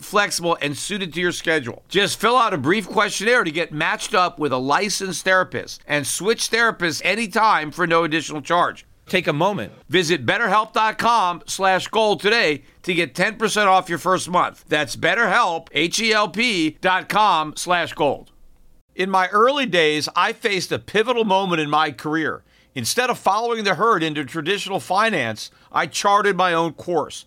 flexible, and suited to your schedule. Just fill out a brief questionnaire to get matched up with a licensed therapist and switch therapists anytime for no additional charge. Take a moment. Visit betterhelp.com slash gold today to get 10% off your first month. That's betterhelp, H-E-L-P dot com slash gold. In my early days, I faced a pivotal moment in my career. Instead of following the herd into traditional finance, I charted my own course.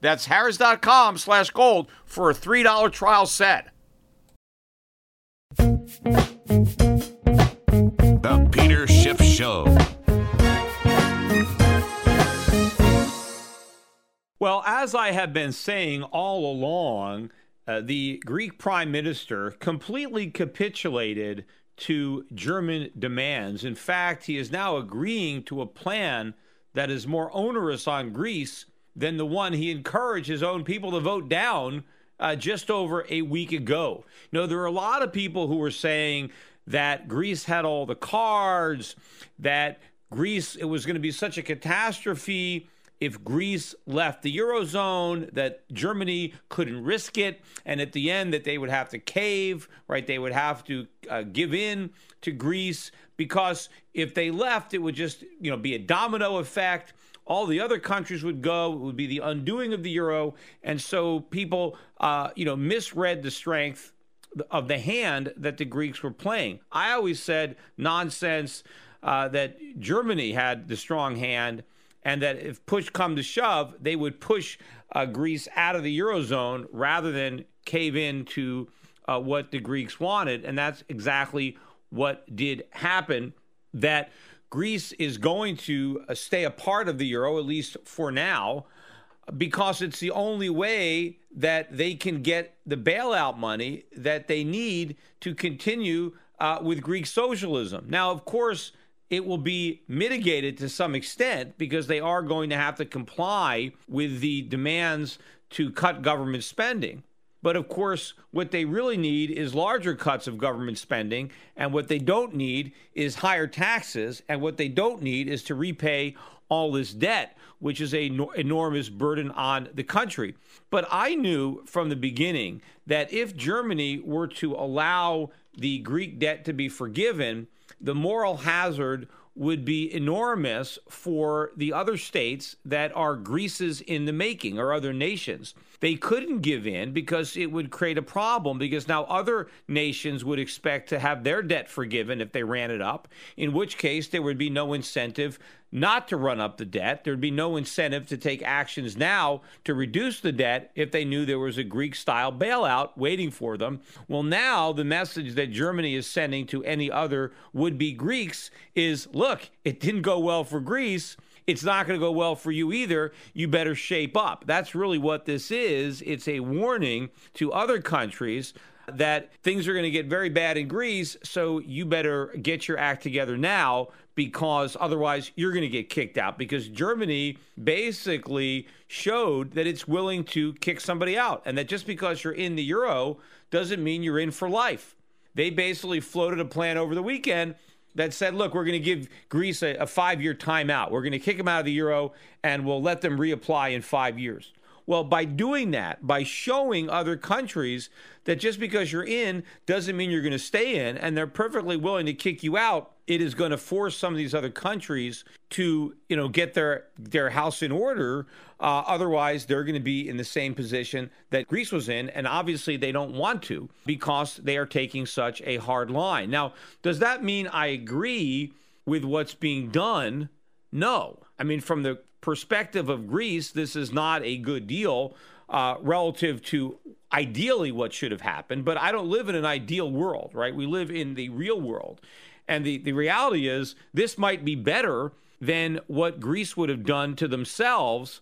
That's harrys.com slash gold for a $3 trial set. The Peter Schiff Show. Well, as I have been saying all along, uh, the Greek prime minister completely capitulated to German demands. In fact, he is now agreeing to a plan that is more onerous on Greece than the one he encouraged his own people to vote down uh, just over a week ago. You know, there are a lot of people who were saying that Greece had all the cards, that Greece, it was going to be such a catastrophe if Greece left the Eurozone, that Germany couldn't risk it, and at the end that they would have to cave, right? They would have to uh, give in to Greece because if they left, it would just, you know, be a domino effect. All the other countries would go. It would be the undoing of the euro, and so people, uh, you know, misread the strength of the hand that the Greeks were playing. I always said nonsense uh, that Germany had the strong hand and that if push come to shove, they would push uh, Greece out of the eurozone rather than cave in to uh, what the Greeks wanted, and that's exactly what did happen. That Greece is going to uh, stay a part of the euro at least for now. Because it's the only way that they can get the bailout money that they need to continue uh, with Greek socialism. Now, of course, it will be mitigated to some extent because they are going to have to comply with the demands to cut government spending. But of course, what they really need is larger cuts of government spending. And what they don't need is higher taxes. And what they don't need is to repay all this debt, which is an enormous burden on the country. But I knew from the beginning that if Germany were to allow the Greek debt to be forgiven, the moral hazard would be enormous for the other states that are Greece's in the making or other nations. They couldn't give in because it would create a problem because now other nations would expect to have their debt forgiven if they ran it up, in which case there would be no incentive not to run up the debt. There'd be no incentive to take actions now to reduce the debt if they knew there was a Greek style bailout waiting for them. Well, now the message that Germany is sending to any other would be Greeks is look, it didn't go well for Greece it's not going to go well for you either. You better shape up. That's really what this is. It's a warning to other countries that things are going to get very bad in Greece, so you better get your act together now because otherwise you're going to get kicked out because Germany basically showed that it's willing to kick somebody out and that just because you're in the euro doesn't mean you're in for life. They basically floated a plan over the weekend that said, look, we're going to give Greece a, a five year timeout. We're going to kick them out of the euro and we'll let them reapply in five years. Well, by doing that, by showing other countries that just because you're in doesn't mean you're going to stay in, and they're perfectly willing to kick you out, it is going to force some of these other countries to, you know, get their their house in order. Uh, otherwise, they're going to be in the same position that Greece was in, and obviously they don't want to because they are taking such a hard line. Now, does that mean I agree with what's being done? No. I mean, from the perspective of Greece, this is not a good deal uh, relative to ideally what should have happened. But I don't live in an ideal world, right? We live in the real world. And the, the reality is, this might be better than what Greece would have done to themselves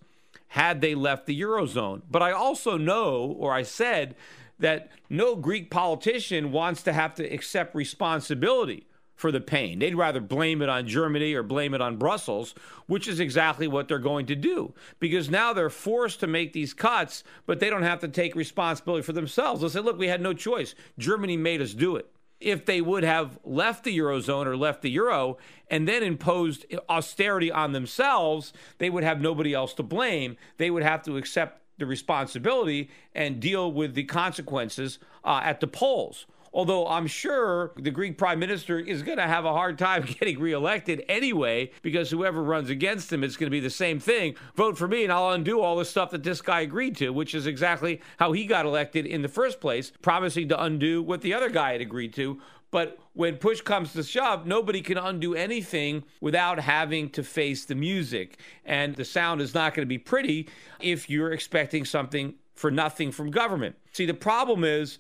had they left the Eurozone. But I also know, or I said, that no Greek politician wants to have to accept responsibility for the pain. They'd rather blame it on Germany or blame it on Brussels, which is exactly what they're going to do because now they're forced to make these cuts, but they don't have to take responsibility for themselves. They'll say, look, we had no choice. Germany made us do it. If they would have left the Eurozone or left the Euro and then imposed austerity on themselves, they would have nobody else to blame. They would have to accept the responsibility and deal with the consequences uh, at the polls although I'm sure the Greek prime minister is going to have a hard time getting reelected anyway, because whoever runs against him, it's going to be the same thing. Vote for me, and I'll undo all the stuff that this guy agreed to, which is exactly how he got elected in the first place, promising to undo what the other guy had agreed to. But when push comes to shove, nobody can undo anything without having to face the music. And the sound is not going to be pretty if you're expecting something for nothing from government. See, the problem is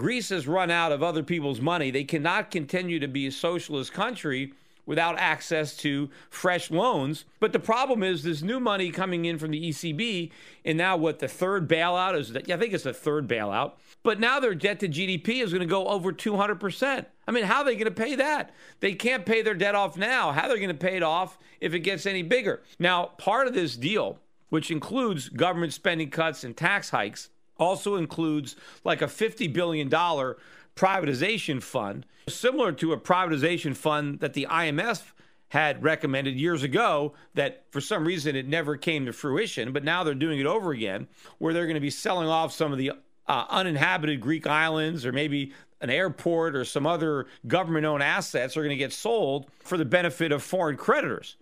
Greece has run out of other people's money. They cannot continue to be a socialist country without access to fresh loans. But the problem is this new money coming in from the ECB, and now what the third bailout is? I think it's the third bailout. But now their debt to GDP is going to go over 200%. I mean, how are they going to pay that? They can't pay their debt off now. How are they going to pay it off if it gets any bigger? Now, part of this deal, which includes government spending cuts and tax hikes, also includes like a $50 billion privatization fund, similar to a privatization fund that the IMF had recommended years ago that for some reason it never came to fruition, but now they're doing it over again, where they're going to be selling off some of the uh, uninhabited Greek islands or maybe an airport or some other government owned assets are going to get sold for the benefit of foreign creditors,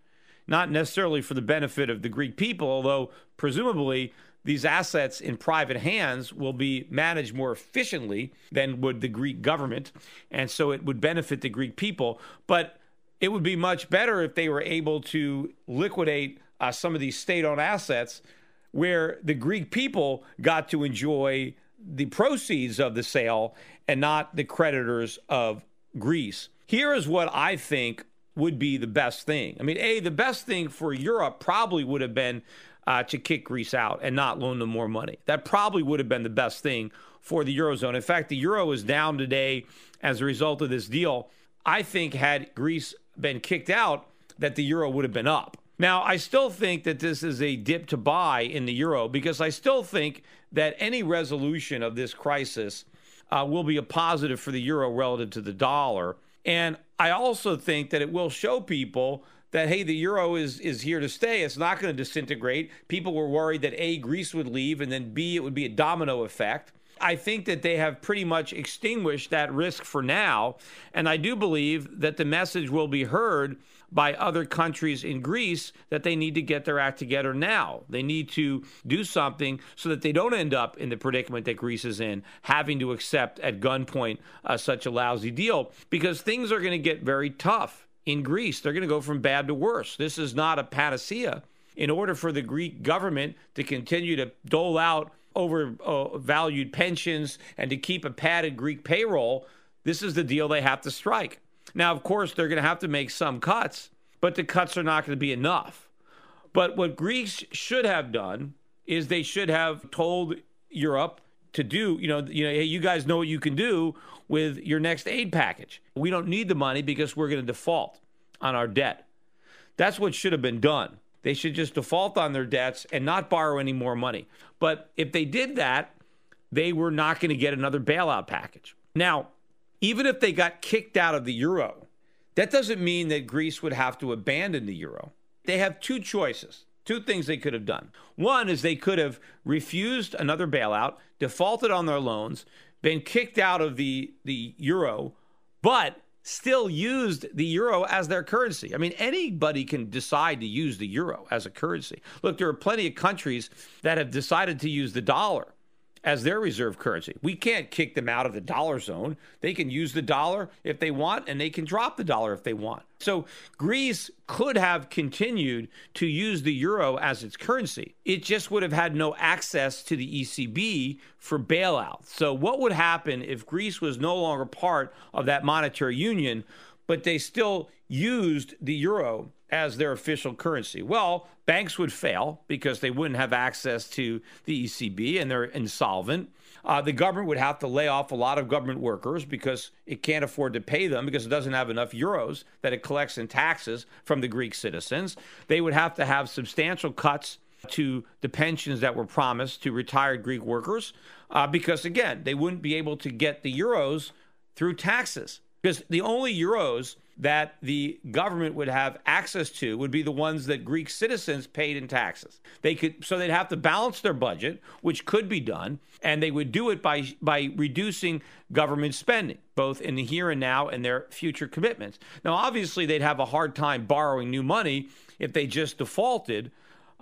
not necessarily for the benefit of the Greek people, although presumably these assets in private hands will be managed more efficiently than would the Greek government. And so it would benefit the Greek people. But it would be much better if they were able to liquidate uh, some of these state owned assets where the Greek people got to enjoy the proceeds of the sale and not the creditors of Greece. Here is what I think would be the best thing. I mean, A, the best thing for Europe probably would have been uh, to kick Greece out and not loan them more money. That probably would have been the best thing for the Eurozone. In fact, the Euro is down today as a result of this deal. I think had Greece been kicked out, that the Euro would have been up. Now, I still think that this is a dip to buy in the Euro because I still think that any resolution of this crisis uh, will be a positive for the Euro relative to the dollar. And I also think that it will show people that hey, the euro is is here to stay. It's not going to disintegrate. People were worried that a Greece would leave, and then b it would be a domino effect. I think that they have pretty much extinguished that risk for now, and I do believe that the message will be heard by other countries in Greece that they need to get their act together now. They need to do something so that they don't end up in the predicament that Greece is in, having to accept at gunpoint uh, such a lousy deal, because things are going to get very tough in Greece. They're going to go from bad to worse. This is not a panacea. In order for the Greek government to continue to dole out overvalued uh, pensions and to keep a padded Greek payroll, this is the deal they have to strike. Now, of course, they're going to have to make some cuts, but the cuts are not going to be enough. But what Greece should have done is they should have told Europe to do, you know, you know, hey, you guys know what you can do with your next aid package. We don't need the money because we're going to default. on our debt. That's what should have been done. They should just default on their debts and not borrow any more money. But if they did that, they were not going to get another bailout package. Now, even if they got kicked out of the euro, that doesn't mean that Greece would have to abandon the euro. They have two choices, two things they could have done. One is they could have refused another bailout, defaulted on their loans, been kicked out of the, the euro, but still used the euro as their currency. I mean, anybody can decide to use the euro as a currency. Look, there are plenty of countries that have decided to use the dollar as their reserve currency. We can't kick them out of the dollar zone. They can use the dollar if they want, and they can drop the dollar if they want. So Greece could have continued to use the euro as its currency. It just would have had no access to the ECB for bailout. So, what would happen if Greece was no longer part of that monetary union, but they still used the euro as their official currency? Well, banks would fail because they wouldn't have access to the ECB and they're insolvent. Uh, the government would have to lay off a lot of government workers because it can't afford to pay them because it doesn't have enough euros that it collects in taxes from the Greek citizens. They would have to have substantial cuts to the pensions that were promised to retired Greek workers uh, because, again, they wouldn't be able to get the euros through taxes because the only euros that the government would have access to would be the ones that Greek citizens paid in taxes. They could so they'd have to balance their budget, which could be done, and they would do it by by reducing government spending, both in the here and now and their future commitments. Now, obviously, they'd have a hard time borrowing new money if they just defaulted,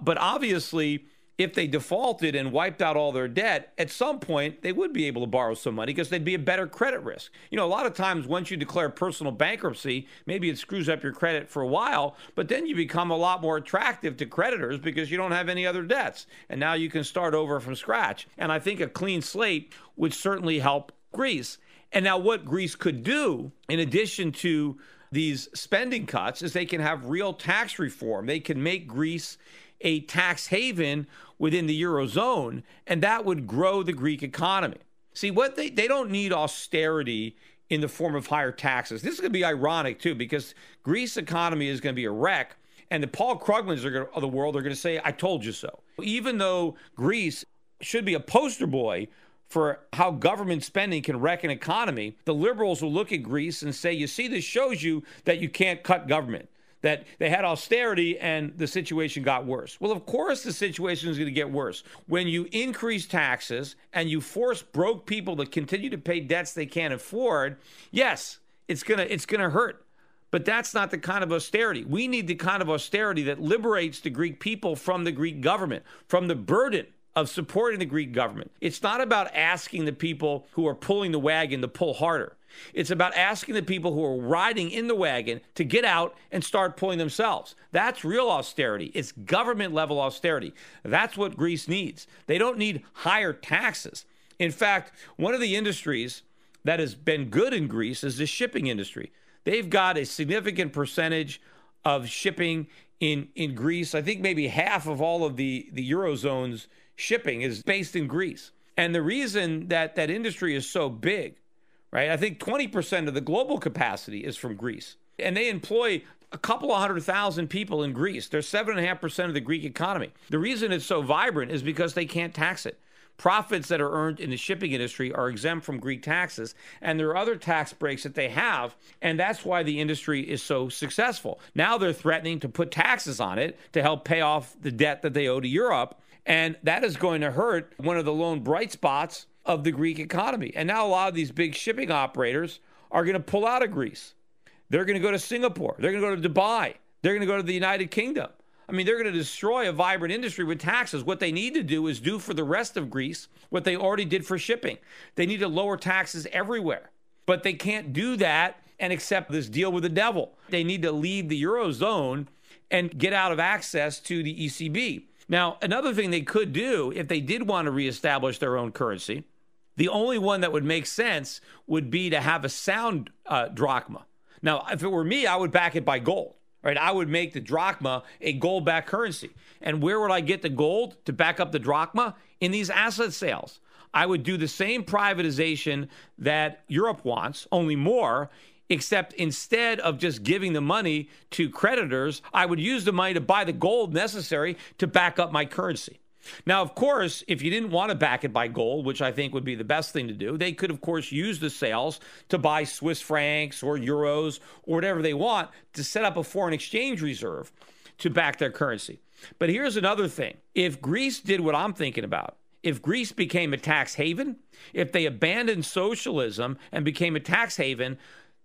but obviously if they defaulted and wiped out all their debt, at some point they would be able to borrow some money because they'd be a better credit risk. You know, a lot of times once you declare personal bankruptcy, maybe it screws up your credit for a while, but then you become a lot more attractive to creditors because you don't have any other debts. And now you can start over from scratch. And I think a clean slate would certainly help Greece. And now, what Greece could do, in addition to these spending cuts, is they can have real tax reform. They can make Greece a tax haven within the Eurozone, and that would grow the Greek economy. See, what they, they don't need austerity in the form of higher taxes. This is going to be ironic, too, because Greece's economy is going to be a wreck, and the Paul Krugmans of the world are going to say, I told you so. Even though Greece should be a poster boy for how government spending can wreck an economy, the liberals will look at Greece and say, You see, this shows you that you can't cut government that they had austerity and the situation got worse. Well, of course, the situation is going to get worse. When you increase taxes and you force broke people to continue to pay debts they can't afford, yes, it's going to it's to hurt. But that's not the kind of austerity. We need the kind of austerity that liberates the Greek people from the Greek government, from the burden of supporting the Greek government. It's not about asking the people who are pulling the wagon to pull harder. It's about asking the people who are riding in the wagon to get out and start pulling themselves. That's real austerity. It's government level austerity. That's what Greece needs. They don't need higher taxes. In fact, one of the industries that has been good in Greece is the shipping industry. They've got a significant percentage of shipping in, in Greece. I think maybe half of all of the, the Eurozone's shipping is based in Greece. And the reason that that industry is so big right? I think 20% of the global capacity is from Greece. And they employ a couple of hundred thousand people in Greece. They're 7.5% of the Greek economy. The reason it's so vibrant is because they can't tax it. Profits that are earned in the shipping industry are exempt from Greek taxes, and there are other tax breaks that they have, and that's why the industry is so successful. Now they're threatening to put taxes on it to help pay off the debt that they owe to Europe, and that is going to hurt one of the lone bright spots of the Greek economy. And now a lot of these big shipping operators are going to pull out of Greece. They're going to go to Singapore. They're going to go to Dubai. They're going to go to the United Kingdom. I mean, they're going to destroy a vibrant industry with taxes. What they need to do is do for the rest of Greece what they already did for shipping. They need to lower taxes everywhere. But they can't do that and accept this deal with the devil. They need to leave the Eurozone and get out of access to the ECB. Now, another thing they could do if they did want to reestablish their own currency the only one that would make sense would be to have a sound uh, drachma. Now, if it were me, I would back it by gold, right? I would make the drachma a gold backed currency. And where would I get the gold to back up the drachma? In these asset sales. I would do the same privatization that Europe wants, only more, except instead of just giving the money to creditors, I would use the money to buy the gold necessary to back up my currency. Now, of course, if you didn't want to back it by gold, which I think would be the best thing to do, they could, of course, use the sales to buy Swiss francs or euros or whatever they want to set up a foreign exchange reserve to back their currency. But here's another thing if Greece did what I'm thinking about, if Greece became a tax haven, if they abandoned socialism and became a tax haven,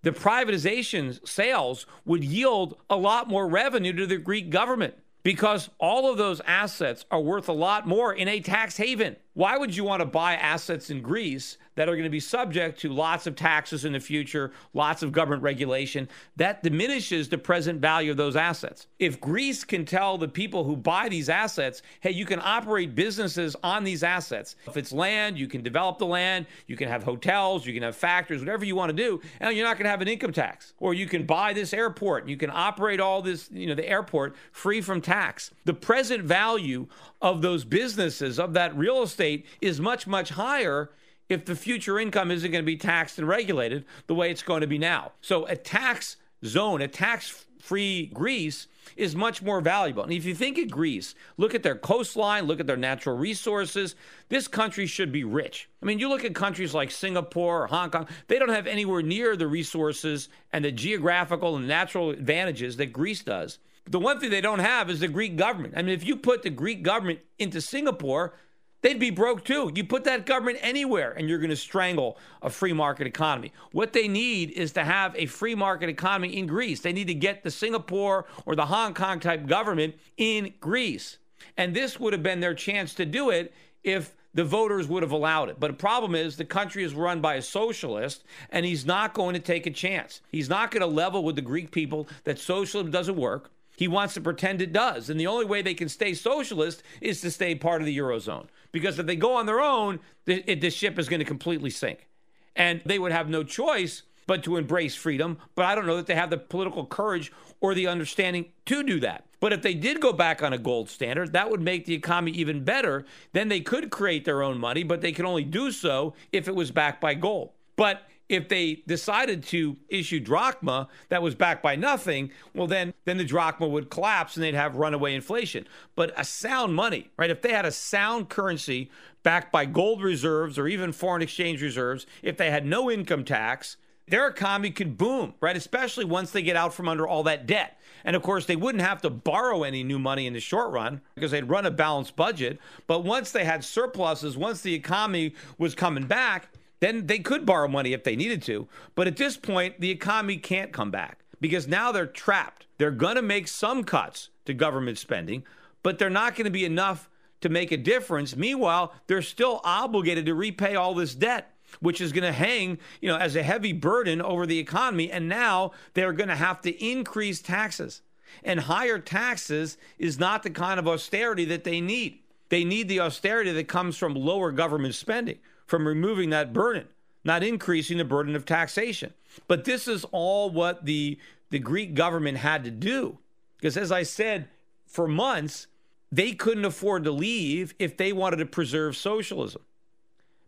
the privatization sales would yield a lot more revenue to the Greek government because all of those assets are worth a lot more in a tax haven. Why would you want to buy assets in Greece that are going to be subject to lots of taxes in the future, lots of government regulation? That diminishes the present value of those assets. If Greece can tell the people who buy these assets, hey, you can operate businesses on these assets. If it's land, you can develop the land, you can have hotels, you can have factories, whatever you want to do, and you're not going to have an income tax. Or you can buy this airport, you can operate all this, you know, the airport free from tax. The present value of those businesses, of that real estate, is much, much higher if the future income isn't going to be taxed and regulated the way it's going to be now. So a tax zone, a tax free Greece is much more valuable. And if you think of Greece, look at their coastline, look at their natural resources. This country should be rich. I mean, you look at countries like Singapore or Hong Kong, they don't have anywhere near the resources and the geographical and natural advantages that Greece does. The one thing they don't have is the Greek government. I mean, if you put the Greek government into Singapore, they'd be broke too. You put that government anywhere and you're going to strangle a free market economy. What they need is to have a free market economy in Greece. They need to get the Singapore or the Hong Kong type government in Greece. And this would have been their chance to do it if the voters would have allowed it. But the problem is the country is run by a socialist, and he's not going to take a chance. He's not going to level with the Greek people that socialism doesn't work. He wants to pretend it does. And the only way they can stay socialist is to stay part of the Eurozone. Because if they go on their own, the, the ship is going to completely sink. And they would have no choice but to embrace freedom. But I don't know that they have the political courage or the understanding to do that. But if they did go back on a gold standard, that would make the economy even better. Then they could create their own money, but they can only do so if it was backed by gold. But if they decided to issue drachma that was backed by nothing, well then then the drachma would collapse and they'd have runaway inflation. But a sound money, right? If they had a sound currency backed by gold reserves or even foreign exchange reserves, if they had no income tax, their economy could boom, right? Especially once they get out from under all that debt. And of course, they wouldn't have to borrow any new money in the short run because they'd run a balanced budget. But once they had surpluses, once the economy was coming back, then they could borrow money if they needed to. But at this point, the economy can't come back because now they're trapped. They're going to make some cuts to government spending, but they're not going to be enough to make a difference. Meanwhile, they're still obligated to repay all this debt, which is going to hang, you know, as a heavy burden over the economy. And now they're going to have to increase taxes. And higher taxes is not the kind of austerity that they need. They need the austerity that comes from lower government spending from removing that burden, not increasing the burden of taxation. But this is all what the, the Greek government had to do. Because as I said, for months, they couldn't afford to leave if they wanted to preserve socialism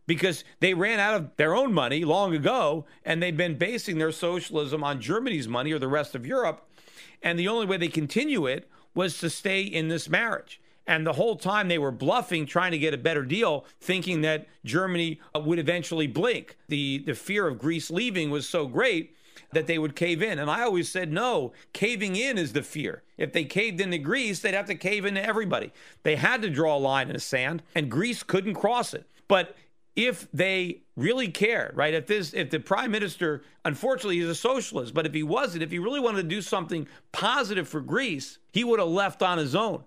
because they ran out of their own money long ago and they've been basing their socialism on Germany's money or the rest of Europe. And the only way they continue it was to stay in this marriage. And the whole time they were bluffing, trying to get a better deal, thinking that Germany uh, would eventually blink. The, the fear of Greece leaving was so great that they would cave in. And I always said, no, caving in is the fear. If they caved into Greece, they'd have to cave into everybody. They had to draw a line in the sand, and Greece couldn't cross it. But if they really cared, right? If this, if the prime minister, unfortunately, he's a socialist, but if he wasn't, if he really wanted to do something positive for Greece, he would have left on his own.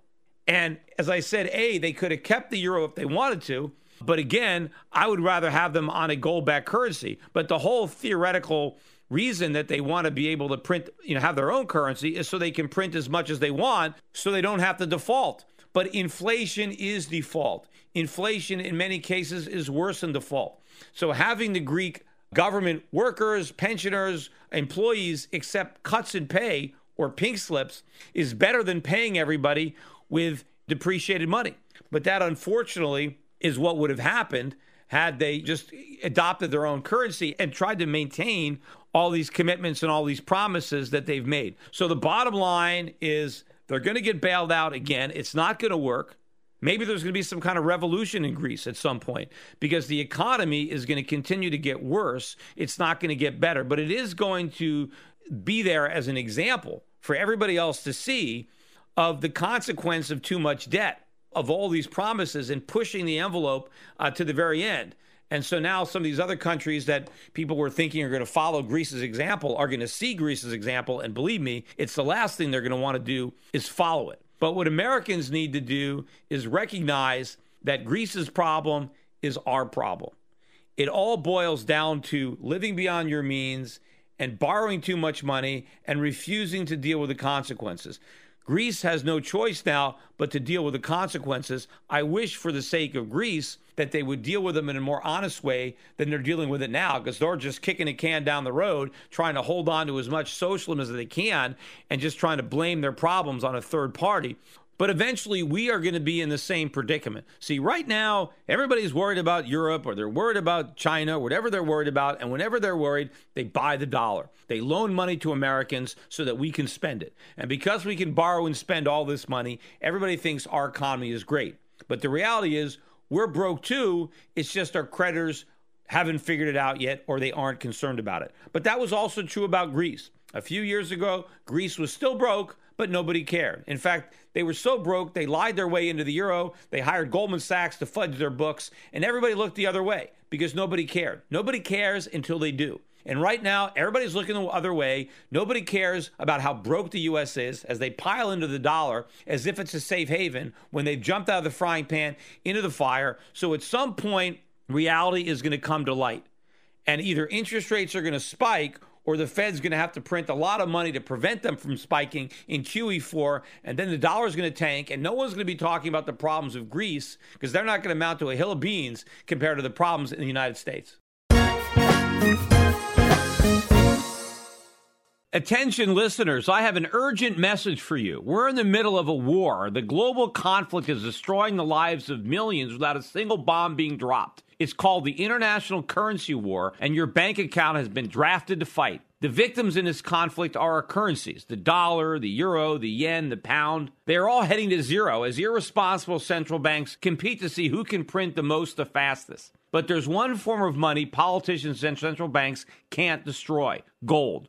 And as I said, A, they could have kept the euro if they wanted to. But again, I would rather have them on a gold backed currency. But the whole theoretical reason that they want to be able to print, you know, have their own currency is so they can print as much as they want so they don't have to default. But inflation is default. Inflation in many cases is worse than default. So having the Greek government workers, pensioners, employees accept cuts in pay or pink slips is better than paying everybody with depreciated money. But that unfortunately is what would have happened had they just adopted their own currency and tried to maintain all these commitments and all these promises that they've made. So the bottom line is they're going to get bailed out again. It's not going to work. Maybe there's going to be some kind of revolution in Greece at some point because the economy is going to continue to get worse. It's not going to get better, but it is going to be there as an example for everybody else to see of the consequence of too much debt, of all these promises and pushing the envelope uh, to the very end. And so now some of these other countries that people were thinking are going to follow Greece's example are going to see Greece's example. And believe me, it's the last thing they're going to want to do is follow it. But what Americans need to do is recognize that Greece's problem is our problem. It all boils down to living beyond your means and borrowing too much money and refusing to deal with the consequences. Greece has no choice now but to deal with the consequences. I wish, for the sake of Greece, that they would deal with them in a more honest way than they're dealing with it now, because they're just kicking a can down the road, trying to hold on to as much socialism as they can, and just trying to blame their problems on a third party. But eventually, we are going to be in the same predicament. See, right now, everybody's worried about Europe or they're worried about China, whatever they're worried about. And whenever they're worried, they buy the dollar. They loan money to Americans so that we can spend it. And because we can borrow and spend all this money, everybody thinks our economy is great. But the reality is, we're broke too. It's just our creditors haven't figured it out yet or they aren't concerned about it. But that was also true about Greece. A few years ago, Greece was still broke, but nobody cared. In fact, they were so broke, they lied their way into the euro. They hired Goldman Sachs to fudge their books, and everybody looked the other way because nobody cared. Nobody cares until they do. And right now, everybody's looking the other way. Nobody cares about how broke the U.S. is as they pile into the dollar as if it's a safe haven when they've jumped out of the frying pan into the fire. So at some point, reality is going to come to light. And either interest rates are going to spike or the Fed's going to have to print a lot of money to prevent them from spiking in QE4, and then the dollar's going to tank, and no one's going to be talking about the problems of Greece because they're not going to amount to a hill of beans compared to the problems in the United States. Attention listeners, I have an urgent message for you. We're in the middle of a war. The global conflict is destroying the lives of millions without a single bomb being dropped. It's called the International Currency War, and your bank account has been drafted to fight. The victims in this conflict are our currencies the dollar, the euro, the yen, the pound. They are all heading to zero as irresponsible central banks compete to see who can print the most the fastest. But there's one form of money politicians and central banks can't destroy gold.